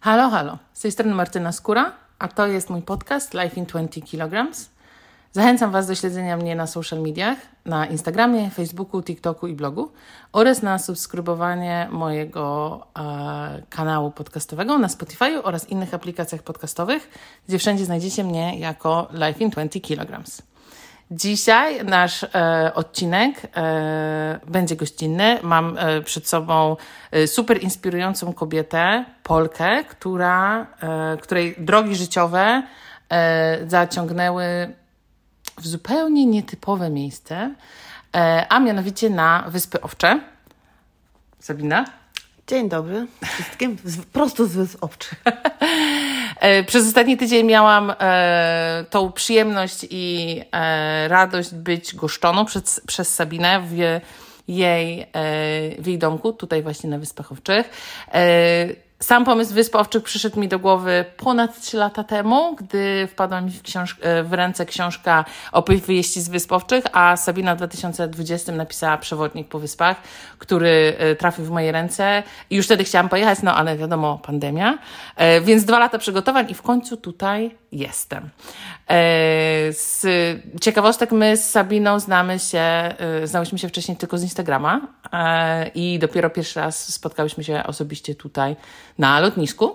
Halo, halo. Z tej strony Martyna Skóra, a to jest mój podcast Life in 20 kg. Zachęcam Was do śledzenia mnie na social mediach, na Instagramie, Facebooku, TikToku i blogu oraz na subskrybowanie mojego e, kanału podcastowego na Spotify oraz innych aplikacjach podcastowych, gdzie wszędzie znajdziecie mnie jako Life in 20 kg. Dzisiaj nasz e, odcinek e, będzie gościnny. Mam e, przed sobą e, super inspirującą kobietę, Polkę, która, e, której drogi życiowe e, zaciągnęły w zupełnie nietypowe miejsce, a mianowicie na Wyspy Owcze. Sabina? Dzień dobry wszystkim, prosto z Wysp Owczych. E, Przez ostatni tydzień miałam e, tą przyjemność i e, radość być goszczoną przez, przez Sabinę w jej, e, w jej domku, tutaj właśnie na Wyspach Owczych. E, sam pomysł Wysp Owczych przyszedł mi do głowy ponad 3 lata temu, gdy wpadła mi w, książ- e, w ręce książka Opowieści z Wysp Owczych, a Sabina w 2020 napisała przewodnik po wyspach, który e, trafił w moje ręce i już wtedy chciałam pojechać, no ale wiadomo, pandemia. E, Więc dwa lata przygotowań i w końcu tutaj jestem. Z ciekawostek my z Sabiną znamy się, znałyśmy się wcześniej tylko z Instagrama i dopiero pierwszy raz spotkałyśmy się osobiście tutaj na lotnisku.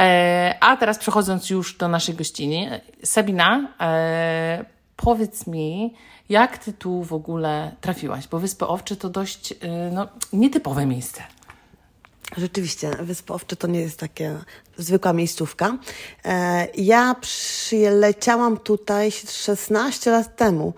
E, A teraz przechodząc już do naszej gościni, Sabina, e, powiedz mi, jak ty tu w ogóle trafiłaś? Bo Wyspy Owcze to dość e, no, nietypowe miejsce. Rzeczywiście, Wyspy Owcze to nie jest takie zwykła miejscówka. Ja przyleciałam tutaj 16 lat temu.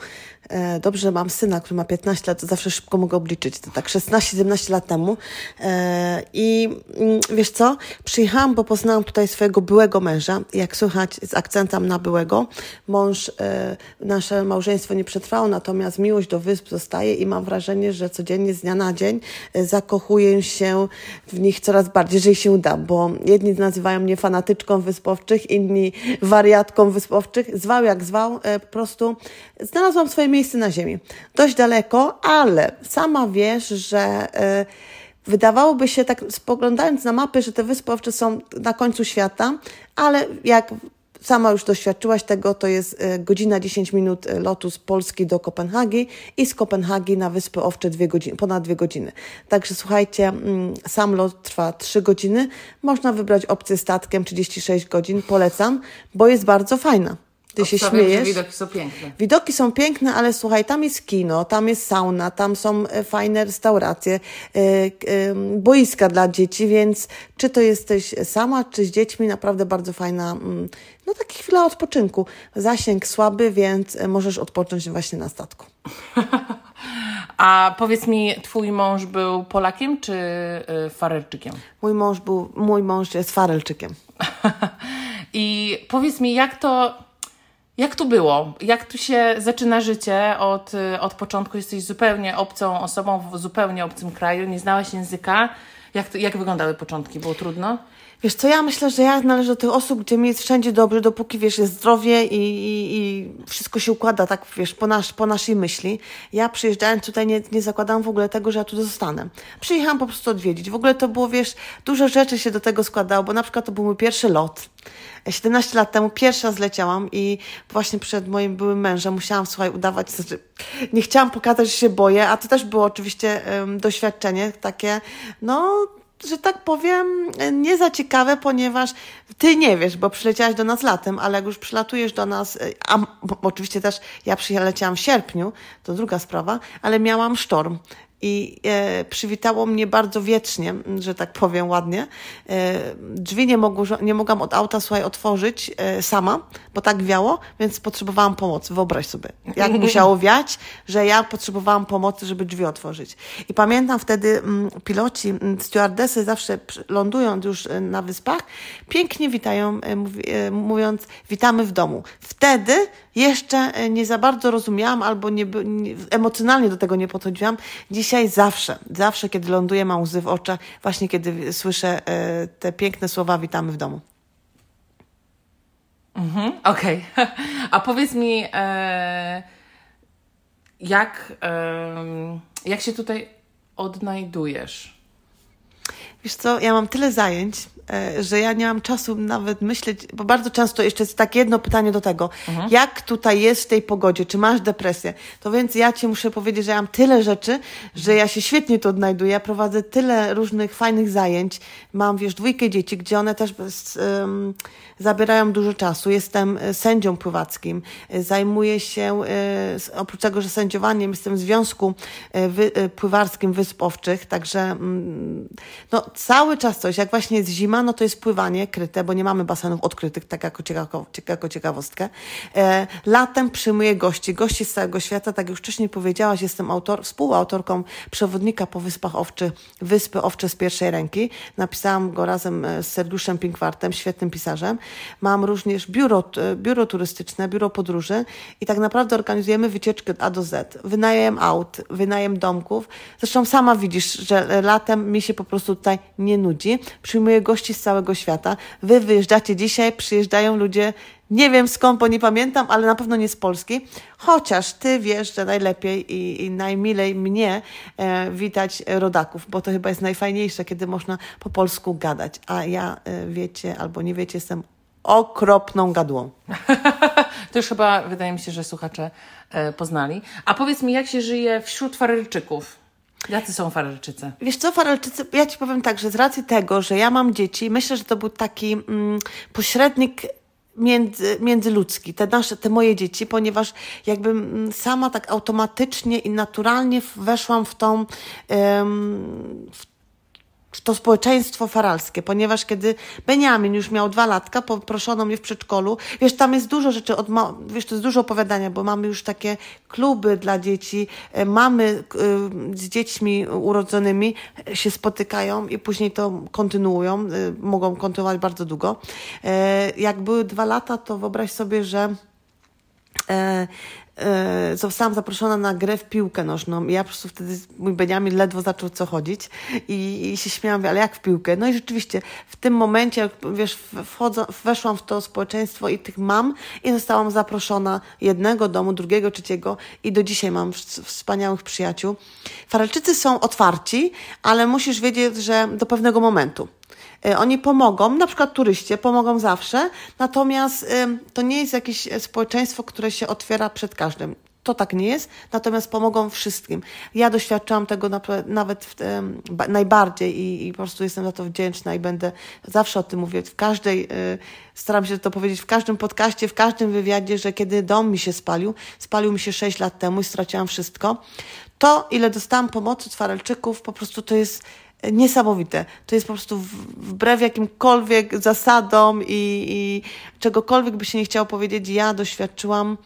E, dobrze, że mam syna, który ma 15 lat, to zawsze szybko mogę obliczyć. To tak 16-17 lat temu. E, I mm, wiesz co? Przyjechałam, bo poznałam tutaj swojego byłego męża. Jak słychać z akcentem na byłego. Mąż, e, nasze małżeństwo nie przetrwało, natomiast miłość do wysp zostaje i mam wrażenie, że codziennie z dnia na dzień zakochuję się w nich coraz bardziej, jeżeli się uda, bo jedni nazywają mnie fanatyczką wyspowczych, inni wariatką wyspowczych. Zwał jak zwał, po prostu znalazłam swoje miejsce na ziemi. Dość daleko, ale sama wiesz, że e, wydawałoby się tak spoglądając na mapy, że te wyspy owcze są na końcu świata, ale jak sama już doświadczyłaś tego, to jest e, godzina 10 minut e, lotu z Polski do Kopenhagi i z Kopenhagi na Wyspy Owcze dwie godziny, ponad dwie godziny. Także słuchajcie, mm, sam lot trwa 3 godziny. Można wybrać opcję statkiem 36 godzin. Polecam, bo jest bardzo fajna. Ty się Obstawiam, śmiejesz. Widoki są piękne. Widoki są piękne, ale słuchaj, tam jest kino, tam jest sauna, tam są e, fajne restauracje, e, boiska dla dzieci, więc czy to jesteś sama, czy z dziećmi, naprawdę bardzo fajna, mm, no taka chwila odpoczynku. Zasięg słaby, więc e, możesz odpocząć właśnie na statku. A powiedz mi, twój mąż był Polakiem czy Farerczykiem? Mój mąż był, mój mąż jest farelczykiem. I powiedz mi, jak to, jak to było? Jak tu się zaczyna życie od, od początku? Jesteś zupełnie obcą osobą w zupełnie obcym kraju, nie znałaś języka. Jak, to, jak wyglądały początki? Było trudno? Wiesz co, ja myślę, że ja należę do tych osób, gdzie mi jest wszędzie dobrze, dopóki, wiesz, jest zdrowie i, i, i wszystko się układa tak, wiesz, po, nasz, po naszej myśli. Ja przyjeżdżając tutaj nie, nie zakładałam w ogóle tego, że ja tu zostanę. Przyjechałam po prostu odwiedzić. W ogóle to było, wiesz, dużo rzeczy się do tego składało, bo na przykład to był mój pierwszy lot. 17 lat temu pierwsza zleciałam i właśnie przed moim byłym mężem musiałam, słuchaj, udawać, znaczy, nie chciałam pokazać, że się boję, a to też było oczywiście em, doświadczenie takie, no, że tak powiem, nie za ciekawe, ponieważ ty nie wiesz, bo przyleciałaś do nas latem, ale jak już przylatujesz do nas, y, a oczywiście też ja przyleciałam w sierpniu, to druga sprawa, ale miałam sztorm. I e, przywitało mnie bardzo wiecznie, m, że tak powiem ładnie. E, drzwi nie, mogło, nie mogłam od auta, słuchaj, otworzyć e, sama, bo tak wiało, więc potrzebowałam pomocy. Wyobraź sobie, jak musiało wiać, że ja potrzebowałam pomocy, żeby drzwi otworzyć. I pamiętam wtedy mm, piloci, mm, stewardesy zawsze lądując już e, na wyspach, pięknie witają, e, mówi, e, mówiąc witamy w domu. Wtedy jeszcze nie za bardzo rozumiałam albo nie, nie, emocjonalnie do tego nie podchodziłam. Dzisiaj zawsze, zawsze kiedy ląduję mam łzy w oczach, właśnie kiedy słyszę e, te piękne słowa witamy w domu. Mhm, Okej. A powiedz mi, e, jak, em, jak się tutaj odnajdujesz? Wiesz co, ja mam tyle zajęć, e, że ja nie mam czasu nawet myśleć, bo bardzo często jeszcze jest tak jedno pytanie do tego, mhm. jak tutaj jest w tej pogodzie, czy masz depresję? To więc ja ci muszę powiedzieć, że ja mam tyle rzeczy, że ja się świetnie tu odnajduję, ja prowadzę tyle różnych fajnych zajęć, mam, wiesz, dwójkę dzieci, gdzie one też bez, um, zabierają dużo czasu. Jestem e, sędzią pływackim, e, zajmuję się, oprócz tego, że sędziowaniem, jestem w Związku Pływarskim Wysp Owczych, także mm, no, cały czas coś, jak właśnie jest zima, no to jest pływanie kryte, bo nie mamy basenów odkrytych, tak jako, ciekawo, jako ciekawostkę. E, latem przyjmuję gości, gości z całego świata, tak jak już wcześniej powiedziałaś, jestem autor, współautorką przewodnika po Wyspach Owczych, Wyspy Owcze z pierwszej ręki. Napisałam go razem e, z Serduszem Pinkwartem, świetnym pisarzem. Mam również biuro, e, biuro turystyczne, biuro podróży i tak naprawdę organizujemy wycieczkę od A do Z. Wynajem aut, wynajem domków. Zresztą sama widzisz, że latem mi się po prostu tutaj nie nudzi. Przyjmuję gości z całego świata. Wy wyjeżdżacie dzisiaj, przyjeżdżają ludzie, nie wiem skąd, bo nie pamiętam, ale na pewno nie z Polski. Chociaż ty wiesz, że najlepiej i, i najmilej mnie e, witać rodaków, bo to chyba jest najfajniejsze, kiedy można po polsku gadać. A ja, e, wiecie albo nie wiecie, jestem okropną gadłą. to już chyba wydaje mi się, że słuchacze e, poznali. A powiedz mi, jak się żyje wśród Farerczyków? Jacy są Farelczycy? Wiesz co, Farelczycy, ja Ci powiem tak, że z racji tego, że ja mam dzieci, myślę, że to był taki mm, pośrednik między, międzyludzki, te nasze, te moje dzieci, ponieważ jakbym mm, sama tak automatycznie i naturalnie weszłam w tą, um, w to społeczeństwo faralskie, ponieważ kiedy Beniamin już miał dwa latka, poproszono mnie w przedszkolu. Wiesz, tam jest dużo rzeczy, od wiesz, to jest dużo opowiadania, bo mamy już takie kluby dla dzieci, e, mamy e, z dziećmi urodzonymi się spotykają i później to kontynuują, e, mogą kontynuować bardzo długo. Jak były dwa lata, to wyobraź sobie, że e, zostałam zaproszona na grę w piłkę nożną. I ja po prostu wtedy, mój Beniamin ledwo zaczął co chodzić i, i się śmiałam, ale jak w piłkę? No i rzeczywiście w tym momencie, wiesz, wchodzą, weszłam w to społeczeństwo i tych mam i zostałam zaproszona jednego domu, drugiego, trzeciego i do dzisiaj mam wspaniałych przyjaciół. Farelczycy są otwarci, ale musisz wiedzieć, że do pewnego momentu. E, oni pomogą, na przykład turyście pomogą zawsze, natomiast to nie jest jakieś społeczeństwo, które się otwiera przed każdym. To tak nie jest, natomiast pomogą wszystkim. Ja doświadczałam tego nawet w, najbardziej i, i, po prostu jestem za to wdzięczna i będę zawsze o tym mówić. W każdej, y, staram się to powiedzieć w każdym podcaście, w każdym wywiadzie, że kiedy dom mi się spalił, spalił mi się 6 lat temu i straciłam wszystko, to ile dostałam pomocy od Farelczyków, po prostu to jest niesamowite. To jest po prostu wbrew jakimkolwiek zasadom i, i czegokolwiek by się nie chciało powiedzieć, ja doświadczyłam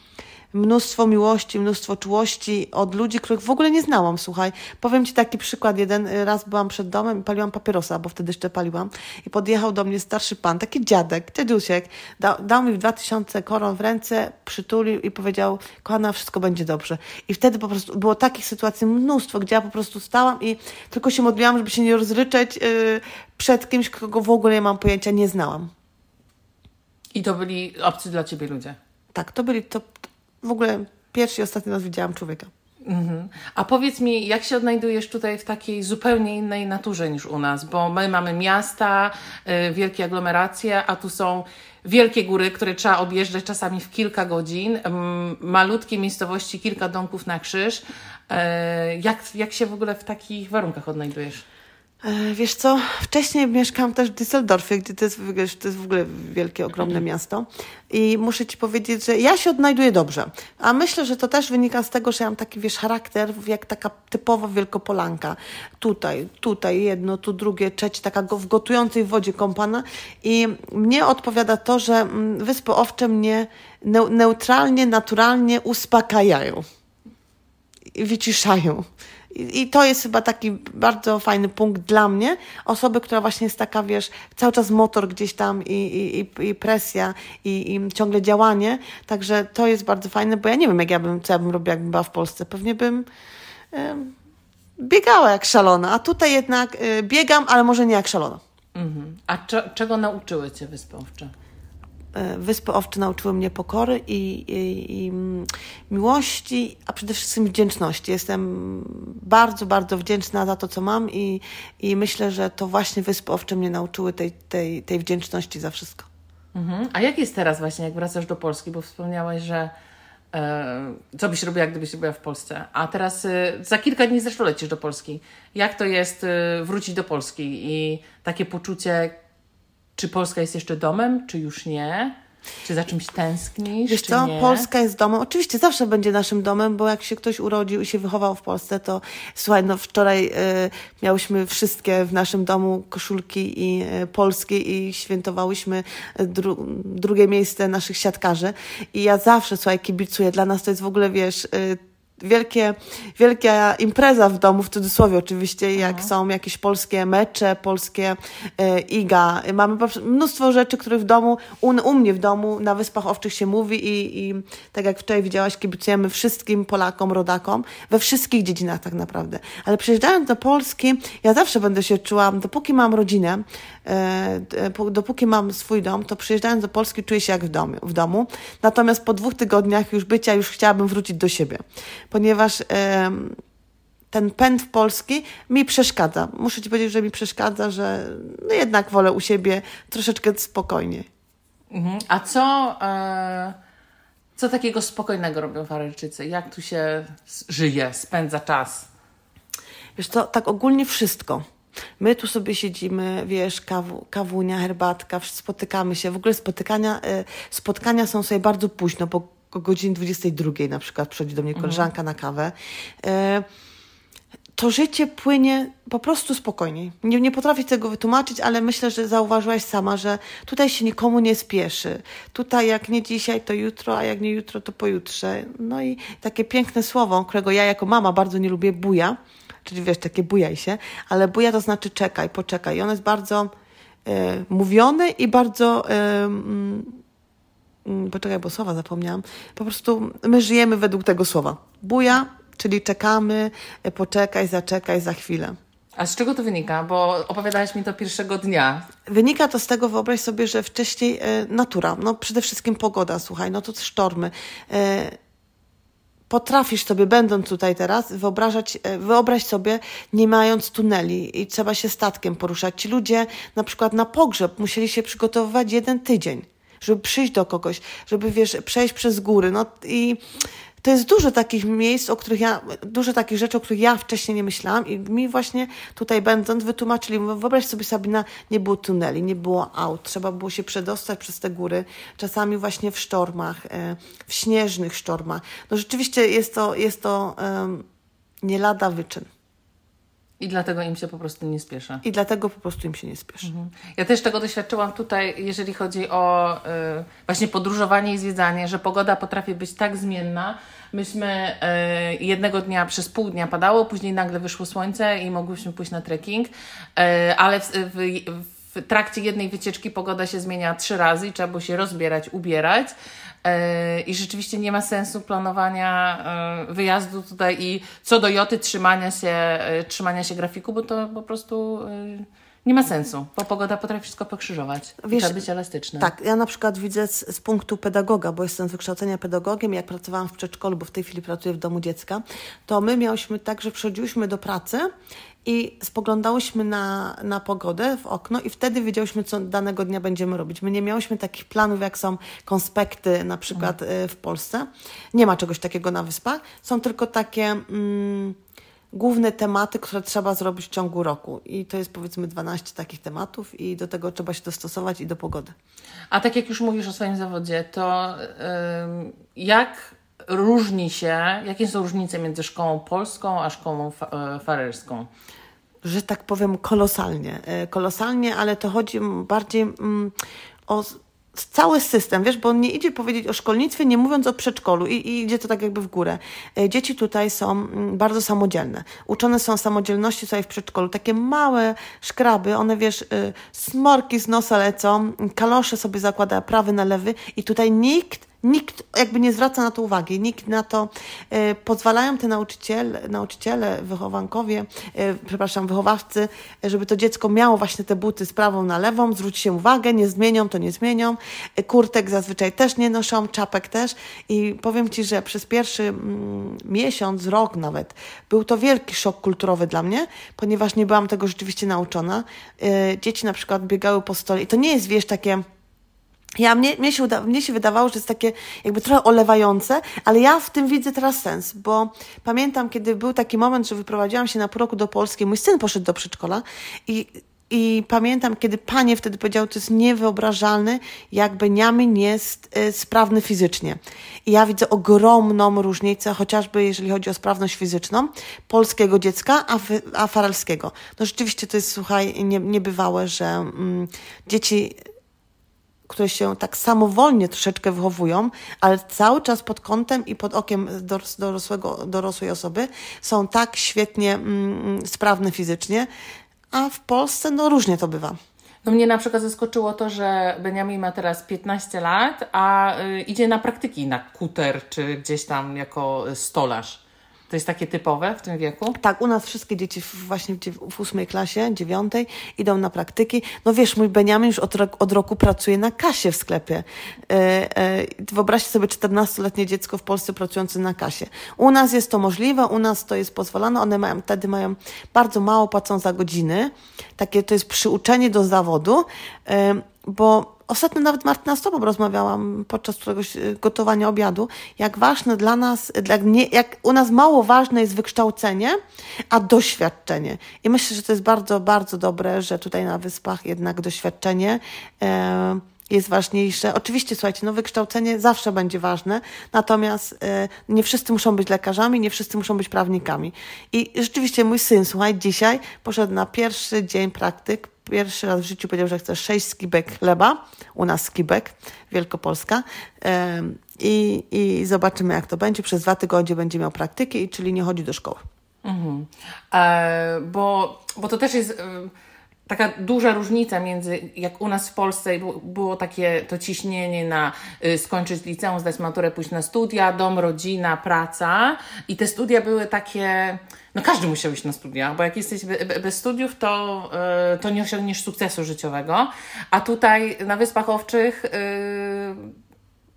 mnóstwo miłości, mnóstwo czułości od ludzi, których w ogóle nie znałam, słuchaj. Powiem Ci taki przykład. Jeden raz byłam przed domem i paliłam papierosa, bo wtedy jeszcze paliłam i podjechał do mnie starszy pan, taki dziadek, dziadusiek, dał, dał mi 2000 koron w ręce, przytulił i powiedział, kochana, wszystko będzie dobrze. I wtedy po prostu było takich sytuacji mnóstwo, gdzie ja po prostu stałam i tylko się modliłam, żeby się nie rozryczeć yy, przed kimś, kogo w ogóle nie mam pojęcia, nie znałam. I to byli obcy dla Ciebie ludzie? Tak, to byli, to, w ogóle pierwszy i ostatni raz widziałam człowieka. Mhm. A powiedz mi, jak się odnajdujesz tutaj w takiej zupełnie innej naturze niż u nas? Bo my mamy miasta, y, wielkie aglomeracje, a tu są wielkie góry, które trzeba objeżdżać czasami w kilka godzin, y, malutkie miejscowości, kilka domków na krzyż. Y, jak, jak się w ogóle w takich warunkach odnajdujesz? E, wiesz co, wcześniej mieszkałam też w Düsseldorfie, gdzie to jest, to jest w ogóle wielkie, ogromne miasto. I muszę Ci powiedzieć, że ja się odnajduję dobrze. A myślę, że to też wynika z tego, że ja mam taki, wiesz, charakter jak taka typowa wielkopolanka. Tutaj, tutaj jedno, tu drugie, trzecie, taka w gotującej wodzie kąpana. I mnie odpowiada to, że mm, Wyspy Owcze mnie neutralnie, naturalnie uspokajają. I wyciszają. I to jest chyba taki bardzo fajny punkt dla mnie. Osoby, która właśnie jest taka, wiesz, cały czas motor gdzieś tam i, i, i presja i, i ciągle działanie. Także to jest bardzo fajne, bo ja nie wiem, jak ja bym, co ja bym robiła, jakbym była w Polsce. Pewnie bym biegała jak szalona, a tutaj jednak y, biegam, ale może nie jak szalona. Mhm. A cze, czego nauczyły Cię wyspowcze? E, Wyspy Owcze nauczyły mnie pokory i, i, i miłości, a przede wszystkim wdzięczności. Jestem bardzo, bardzo wdzięczna za to, co mam i, i myślę, że to właśnie Wyspy Owcze mnie nauczyły tej, tej, tej wdzięczności za wszystko. Mhm. A jak jest teraz właśnie, jak wracasz do Polski? Bo wspomniałaś, że e, co byś robiła, gdybyś była w Polsce? A teraz e, za kilka dni zresztą lecisz do Polski. Jak to jest e, wrócić do Polski i takie poczucie, czy Polska jest jeszcze domem, czy już nie? Czy za czymś tęsknisz? Wiesz co, nie? Polska jest domem. Oczywiście zawsze będzie naszym domem, bo jak się ktoś urodził i się wychował w Polsce, to słuchaj, no wczoraj y, miałyśmy wszystkie w naszym domu koszulki i y, polskie i świętowałyśmy dru drugie miejsce naszych siatkarzy. I ja zawsze, słuchaj, kibicuję. Dla nas to jest w ogóle, wiesz... Y, wielkie, wielka impreza w domu, w cudzysłowie oczywiście, jak są jakieś polskie mecze, polskie e, iga. Mamy mnóstwo rzeczy, które w domu, u, u mnie w domu, na Wyspach Owczych się mówi i, i tak jak wczoraj widziałaś, kibicujemy wszystkim Polakom, rodakom, we wszystkich dziedzinach tak naprawdę. Ale przyjeżdżając do Polski, ja zawsze będę się czuła, dopóki mam rodzinę, e, dopóki mam swój dom, to przyjeżdżając do Polski czuję się jak w domu, w domu. Natomiast po dwóch tygodniach już bycia, już chciałabym wrócić do siebie ponieważ ten pęd w Polski mi przeszkadza. Muszę Ci powiedzieć, że mi przeszkadza, że no jednak wolę u siebie troszeczkę spokojniej. Mhm. A co, e, co takiego spokojnego robią Faryjczycy? Jak tu się żyje, spędza czas? Wiesz co, tak ogólnie wszystko. My tu sobie siedzimy, wiesz, kawu, kawunia, herbatka, spotykamy się. W ogóle spotykania, e, spotkania są sobie bardzo późno, bo o godzinie 22 na przykład przychodzi do mnie mhm. koleżanka na kawę. E, to życie płynie po prostu spokojniej. Nie, nie potrafię tego wytłumaczyć, ale myślę, że zauważyłaś sama, że tutaj się nikomu nie spieszy. Tutaj jak nie dzisiaj, to jutro, a jak nie jutro, to pojutrze. No i takie piękne słowo, którego ja jako mama bardzo nie lubię, buja, czyli wiesz, takie bujaj się, ale buja to znaczy czekaj, poczekaj. I ono jest bardzo e, mówione i bardzo... E, Mm, poczekaj, bo słowa zapomniałam. Po prostu my żyjemy według tego słowa. Buja, czyli czekamy, e, poczekaj, zaczekaj, za chwilę. A z czego to wynika? Bo opowiadałaś mi to pierwszego dnia. Wynika to z tego, wyobraź sobie, że wcześniej e, natura, no przede wszystkim pogoda, słuchaj, no to sztormy. E, potrafisz sobie, będąc tutaj teraz, wyobrażać, wyobraź sobie, nie mając tuneli i trzeba się statkiem poruszać. Ci ludzie na przykład na pogrzeb musieli się przygotowywać jeden tydzień żeby przyjść do kogoś, żeby wiesz, przejść przez góry. No i to jest dużo takich miejsc, o których ja, dużo takich rzeczy, o których ja wcześniej nie myślałam i mi właśnie tutaj będąc wytłumaczyli, wyobraź sobie Sabina, nie było tuneli, nie było aut, trzeba było się przedostać przez te góry, czasami właśnie w sztormach, e, w śnieżnych sztormach. No rzeczywiście jest to, jest to um, nie lada wyczyn. I dlatego im się po prostu nie spieszy. I dlatego po prostu im się nie spieszy. Mhm. Ja też tego doświadczyłam tutaj, jeżeli chodzi o y, właśnie podróżowanie i zwiedzanie, że pogoda potrafi być tak zmienna. Myśmy y, jednego dnia przez pół dnia padało, później nagle wyszło słońce i mogłyśmy pójść na trekking, y, ale w, w, w trakcie jednej wycieczki pogoda się zmienia trzy razy i trzeba było się rozbierać, ubierać. E, I rzeczywiście nie ma sensu planowania e, wyjazdu tutaj i co do joty trzymania się, e, trzymania się grafiku, bo to po prostu nie ma sensu, bo pogoda potrafi wszystko pokrzyżować. Wiesz, Trzeba być elastyczny. Tak, ja na przykład widzę z, z, punktu pedagoga, bo jestem z wykształcenia pedagogiem, jak pracowałam w przedszkolu, bo w tej chwili pracuję w domu dziecka, to my miałyśmy tak, że przychodziłyśmy do pracy i spoglądałyśmy na, na pogodę w okno i wtedy wiedziałyśmy, co danego dnia będziemy robić. My nie miałyśmy takich planów, jak są konspekty na przykład mhm. w Polsce. Nie ma czegoś takiego na wyspach. Są tylko takie... Mm, główne tematy, które trzeba zrobić w ciągu roku. I to jest powiedzmy 12 takich tematów i do tego trzeba się dostosować i do pogody. A tak jak już mówisz o swoim zawodzie, to yy, jak różni się, jakie są różnice między szkołą polską a szkołą fa e, farerską? Że tak powiem kolosalnie. E, kolosalnie, ale to chodzi bardziej mm, o cały system, wiesz, bo on nie idzie powiedzieć o szkolnictwie, nie mówiąc o przedszkolu i, i, idzie to tak jakby w górę. E, dzieci tutaj są bardzo samodzielne. Uczone są samodzielności tutaj w przedszkolu. Takie małe szkraby, one wiesz, smorki z nosa lecą, kalosze sobie zakłada prawy na lewy i tutaj nikt Nikt jakby nie zwraca na to uwagi, nikt na to, e, pozwalają te nauczyciele, nauczyciele wychowankowie, e, przepraszam, wychowawcy, żeby to dziecko miało właśnie te buty z prawą na lewą, zwróci się uwagę, nie zmienią, to nie zmienią, e, kurtek zazwyczaj też nie noszą, czapek też. I powiem Ci, że przez pierwszy mm, miesiąc, rok nawet, był to wielki szok kulturowy dla mnie, ponieważ nie byłam tego rzeczywiście nauczona. Dzieci na przykład biegały po stole. I to nie jest, wiesz, takie ja, mnie, mnie, się uda, mnie się wydawało, że jest takie jakby trochę olewające, ale ja w tym widzę teraz sens, bo pamiętam, kiedy był taki moment, że wyprowadziłam się na pół roku do Polski, mój syn poszedł do przedszkola i i pamiętam, kiedy panie wtedy powiedziały, to jest niewyobrażalne, jak Beniamin jest y, sprawny fizycznie. I ja widzę ogromną różnicę, chociażby jeżeli chodzi o sprawność fizyczną, polskiego dziecka, a, a farelskiego. No rzeczywiście to jest, słuchaj, nie, niebywałe, że mm, dzieci które się tak samowolnie troszeczkę wychowują, ale cały czas pod kątem i pod okiem dorosłego, dorosłej osoby są tak świetnie mm, sprawne fizycznie, a w Polsce no różnie to bywa. No mnie na przykład zaskoczyło to, że Benjamin ma teraz 15 lat, a y, idzie na praktyki na kuter czy gdzieś tam jako stolarz. To jest takie typowe w tym wieku? Tak, u nas wszystkie dzieci właśnie w ósmej klasie, dziewiątej idą na praktyki. No wiesz, mój Beniamin już od, od roku pracuje na kasie w sklepie. E, e, wyobraźcie sobie 14-letnie dziecko w Polsce pracujące na kasie. U nas jest to możliwe, u nas to jest pozwolone. One mają, wtedy mają bardzo mało płacą za godziny. Takie to jest przyuczenie do zawodu, e, bo Ostatnio nawet Martyna z Tobą rozmawiałam podczas któregoś e, gotowania obiadu, jak ważne dla nas, jak, nie, jak u nas mało ważne jest wykształcenie, a doświadczenie. I myślę, że to jest bardzo, bardzo dobre, że tutaj na Wyspach jednak doświadczenie e, jest ważniejsze. Oczywiście, słuchajcie, no wykształcenie zawsze będzie ważne, natomiast e, nie wszyscy muszą być lekarzami, nie wszyscy muszą być prawnikami. I rzeczywiście mój syn, słuchaj, dzisiaj poszedł na pierwszy dzień praktyk, pierwszy raz w życiu powiedział, że chce sześć skibek chleba, u nas skibek, Wielkopolska. I, I zobaczymy, jak to będzie. Przez dwa tygodnie będzie miał praktyki, czyli nie chodzi do szkoły. Mhm. E, bo, bo to też jest. Taka duża różnica między, jak u nas w Polsce było takie to ciśnienie na y, skończyć liceum, zdać maturę, pójść na studia, dom, rodzina, praca. I te studia były takie, no każdy musiał iść na studia, bo jak jesteś bez studiów, to, y, to nie osiągniesz sukcesu życiowego, a tutaj na Wyspach Owczych y,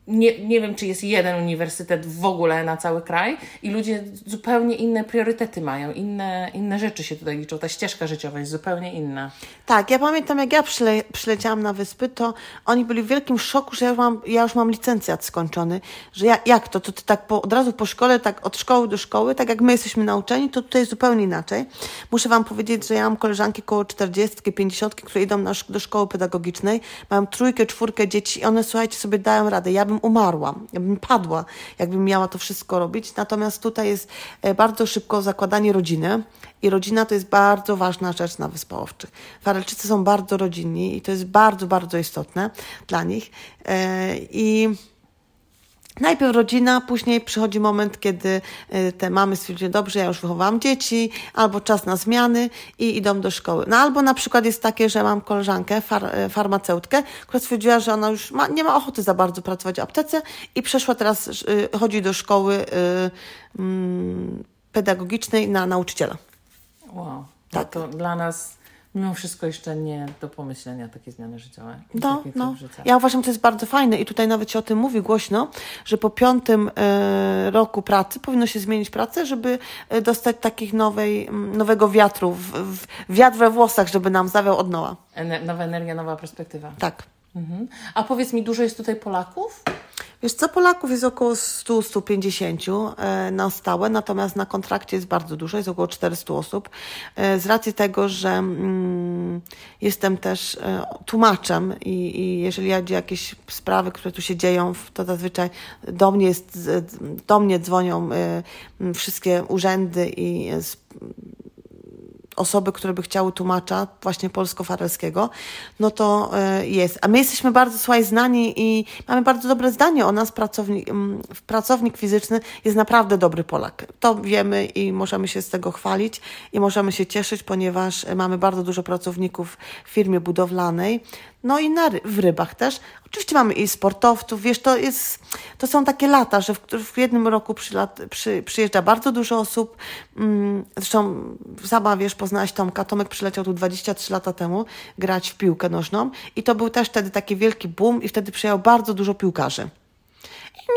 nie, nie wiem, czy jest jeden uniwersytet w ogóle na cały kraj i ludzie zupełnie inne priorytety mają, inne, inne rzeczy się tutaj liczą. Ta ścieżka życiowa jest zupełnie inna. Tak, ja pamiętam, jak ja przyle, przyleciałam na wyspy, to oni byli w wielkim szoku, że ja już mam, ja już mam licencjat skończony, że ja, jak to, to ty tak po, od razu po szkole, tak od szkoły do szkoły, tak jak my jesteśmy nauczeni, to tutaj jest zupełnie inaczej. Muszę Wam powiedzieć, że ja mam koleżanki koło 40, 50, które idą na, do szkoły pedagogicznej, mają trójkę, czwórkę dzieci i one, słuchajcie, sobie dają radę. Ja bym umarła, ja bym padła, jakbym miała to wszystko robić. Natomiast tutaj jest e, bardzo szybko zakładanie rodziny i rodzina to jest bardzo ważna rzecz na Wyspałowczych. Farelczycy są bardzo rodzinni i to jest bardzo, bardzo istotne dla nich. E, I Najpierw rodzina, później przychodzi moment, kiedy y, te mamy stwierdziły, dobrze, ja już wychowałam dzieci, albo czas na zmiany i idą do szkoły. No albo na przykład jest takie, że mam koleżankę, far, y, farmaceutkę, która stwierdziła, że ona już ma, nie ma ochoty za bardzo pracować w aptece i przeszła teraz, y, chodzi do szkoły mm, pedagogicznej na nauczyciela. Wow. Tak. to dla nas mimo wszystko jeszcze nie do pomyślenia takie zmiany życiowe. No, no. Ja uważam, że to jest bardzo fajne i tutaj nawet się o tym mówi głośno, że po piątym e, roku pracy powinno się zmienić pracę, żeby e, dostać takich nowej, nowego wiatru, w, w, wiatr we włosach, żeby nam zawiał od nowa. Ener nowa energia, nowa perspektywa. Tak. Mhm. A powiedz mi, dużo jest tutaj Polaków? Wiesz co, Polaków jest około 100-150 e, na stałe, natomiast na kontrakcie jest bardzo dużo, jest około 400 osób. E, z racji tego, że mm, jestem też e, tłumaczem i, i jeżeli jadzie jakieś sprawy, które tu się dzieją, to zazwyczaj do mnie, jest, do mnie dzwonią wszystkie urzędy i osoby, które by chciały tłumacza właśnie polsko-farelskiego, no to e, jest. A my jesteśmy bardzo, słuchaj, znani i mamy bardzo dobre zdanie o nas. Pracownik, pracownik fizyczny jest naprawdę dobry Polak. To wiemy i możemy się z tego chwalić i możemy się cieszyć, ponieważ mamy bardzo dużo pracowników w firmie budowlanej, no i na, w rybach też. Oczywiście mamy i sportowców, wiesz, to jest, to są takie lata, że w, w jednym roku przylat, przy, przyjeżdża bardzo dużo osób. Mm, zresztą sama, wiesz, poznałaś Tomka. Tomek przyleciał tu 23 lata temu grać w piłkę nożną i to był też wtedy taki wielki boom i wtedy przyjechał bardzo dużo piłkarzy.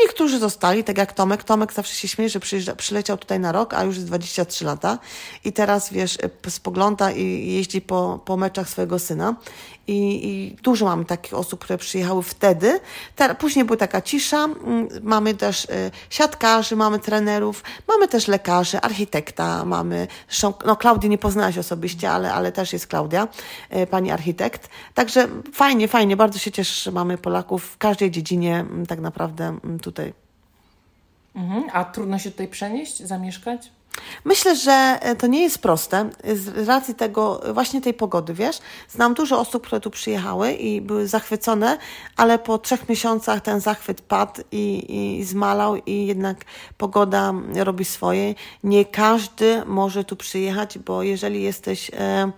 Niektórzy zostali, tak jak Tomek. Tomek zawsze się śmieje, że przyleciał tutaj na rok, a już jest 23 lata i teraz, wiesz, spogląda i jeździ po, po meczach swojego syna. I, I, dużo mamy takich osób, które przyjechały wtedy. Później była taka cisza. Mm, mamy też y, siatkarzy, mamy trenerów, mamy też lekarzy, architekta, mamy. Zresztą, no, Klaudii nie poznałaś osobiście, ale, ale też jest Klaudia, y, pani architekt. Także fajnie, fajnie. Bardzo się cieszę, że mamy Polaków w każdej dziedzinie mm, tak naprawdę mm, tutaj. Mhm. A trudno się tutaj przenieść, zamieszkać? Myślę, że e, to nie jest proste z racji tego, właśnie tej pogody, wiesz. Znam dużo osób, które tu przyjechały i były zachwycone, ale po trzech miesiącach ten zachwyt padł i, i zmalał i jednak pogoda robi swoje. Nie każdy może tu przyjechać, bo jeżeli jesteś... E,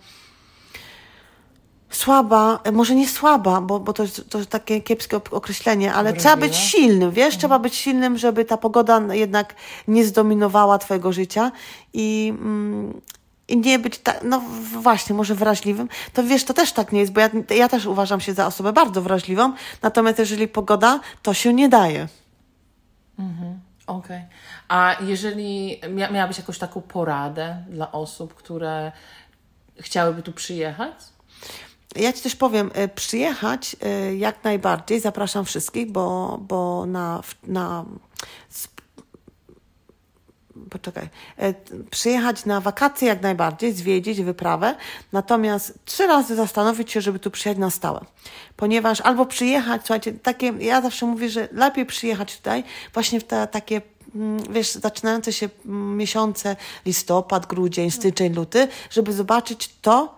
słaba, e, może nie słaba, bo, bo to, jest, to jest takie kiepskie określenie, ale trzeba być silnym, wiesz, mhm. trzeba być silnym, żeby ta pogoda jednak nie zdominowała twojego życia i, mm, i nie być tak, no właśnie, może wrażliwym, to wiesz, to też tak nie jest, bo ja, ja też uważam się za osobę bardzo wrażliwą, natomiast jeżeli pogoda, to się nie daje. Mhm. Okej. Okay. A jeżeli mia miałabyś jakąś taką poradę dla osób, które chciałyby tu przyjechać? Ja Ci też powiem, e, przyjechać e, jak najbardziej, zapraszam wszystkich, bo, bo na, na poczekaj, e, przyjechać na wakacje jak najbardziej, zwiedzić wyprawę, natomiast trzy razy zastanowić się, żeby tu przyjechać na stałe. Ponieważ albo przyjechać, słuchajcie, takie, ja zawsze mówię, że lepiej przyjechać tutaj właśnie w te takie mm, wiesz, zaczynające się miesiące listopad, grudzień, styczeń, luty, żeby zobaczyć to,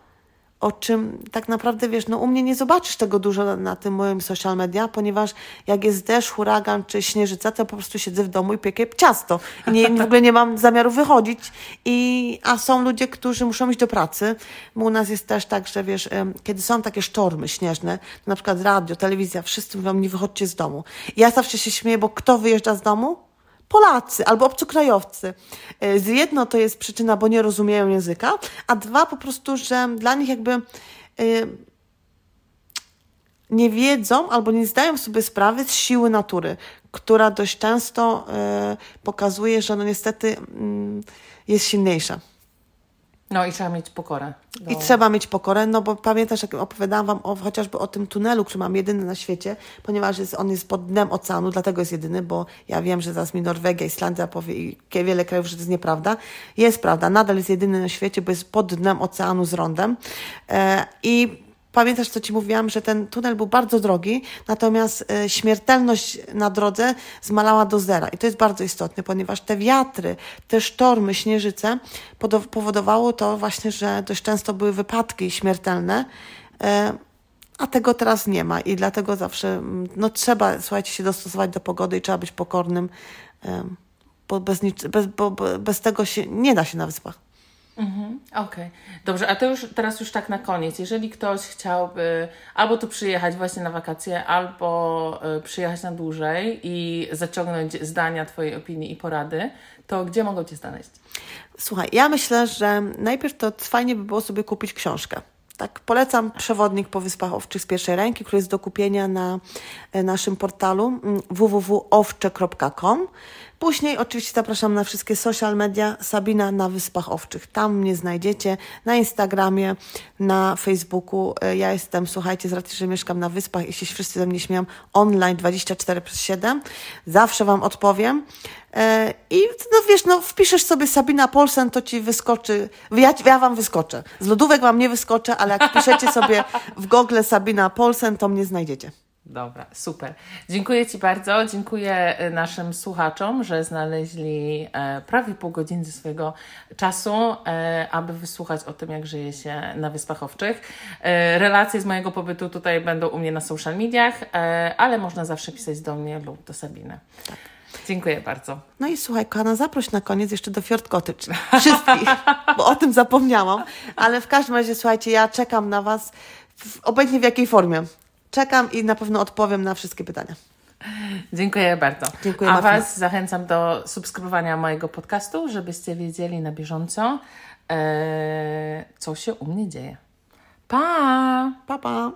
o czym tak naprawdę wiesz, no u mnie nie zobaczysz tego dużo na, na tym moim social media, ponieważ jak jest deszcz, huragan czy śnieżyca, to po prostu siedzę w domu i piekę ciasto. I nie, w ogóle nie mam zamiaru wychodzić. I, a są ludzie, którzy muszą iść do pracy. U nas jest też tak, że wiesz, kiedy są takie sztormy śnieżne, na przykład radio, telewizja, wszyscy mówią, nie wychodźcie z domu. I ja zawsze się śmieję, bo kto wyjeżdża z domu? Polacy albo obcokrajowcy. E, z jedno to jest przyczyna, bo nie rozumieją języka, a dwa po prostu, że dla nich jakby e, nie wiedzą albo nie zdają sobie sprawy z siły natury, która dość często e, pokazuje, że no niestety mm, jest silniejsza. No i trzeba mieć pokorę. Do... I trzeba mieć pokorę, no bo pamiętasz, jak opowiadałam Wam o, chociażby o tym tunelu, który mam jedyny na świecie, ponieważ jest, on jest pod dnem oceanu, dlatego jest jedyny, bo ja wiem, że zaraz mi Norwegia, Islandia powie i wiele krajów, że to jest nieprawda. Jest prawda, nadal jest jedyny na świecie, bo jest pod dnem oceanu z rondem. E, I Pamiętasz, co Ci mówiłam, że ten tunel był bardzo drogi, natomiast e, śmiertelność na drodze zmalała do zera. I to jest bardzo istotne, ponieważ te wiatry, te sztormy, śnieżyce powodowało to właśnie, że dość często były wypadki śmiertelne, e, a tego teraz nie ma i dlatego zawsze no, trzeba, słuchajcie, się dostosować do pogody i trzeba być pokornym, e, bo bez, bez, bo bez tego się nie da się na wyspach. Mhm, Okej, okay. dobrze, a to już teraz już tak na koniec. Jeżeli ktoś chciałby albo tu przyjechać właśnie na wakacje, albo y, przyjechać na dłużej i zaciągnąć zdania Twojej opinii i porady, to gdzie mogą Cię znaleźć? Słuchaj, ja myślę, że najpierw to fajnie by było sobie kupić książkę. Tak, polecam przewodnik po Wyspach Owczych z pierwszej ręki, który jest do kupienia na e, naszym portalu mm, www.owcze.com. Później oczywiście zapraszam na wszystkie social media Sabina na Wyspach Owczych. Tam mnie znajdziecie na Instagramie, na Facebooku. E, ja jestem, słuchajcie, z racji, że mieszkam na Wyspach i się wszyscy ze mnie śmieją, online 24 przez 7. Zawsze Wam odpowiem. E, I no wiesz, no wpiszesz sobie Sabina Polsen, to ci wyskoczy. Ja, ja wam wyskoczę. Z lodówek wam nie wyskoczę, ale jak piszecie sobie w Google Sabina Polsen, to mnie znajdziecie. Dobra, super. Dziękuję Ci bardzo. Dziękuję e, naszym słuchaczom, że znaleźli e, prawie pół godziny swojego czasu, e, aby wysłuchać o tym, jak żyje się na Wyspach Owczych. Relacje z mojego pobytu tutaj będą u mnie na social mediach, ale można zawsze pisać do mnie lub do Sabiny. Tak. Dziękuję bardzo. No i słuchaj, kochana, zaproś na koniec jeszcze do Fjord Cottage. Wszystkich, bo o tym zapomniałam. Ale w każdym razie, słuchajcie, ja czekam na Was w, obojętnie w jakiej formie czekam i na pewno odpowiem na wszystkie pytania. Dziękuję bardzo. Dziękuję A bardzo. Was zachęcam do subskrybowania mojego podcastu, żebyście wiedzieli na bieżąco, e, co się u mnie dzieje. Pa! Pa, pa.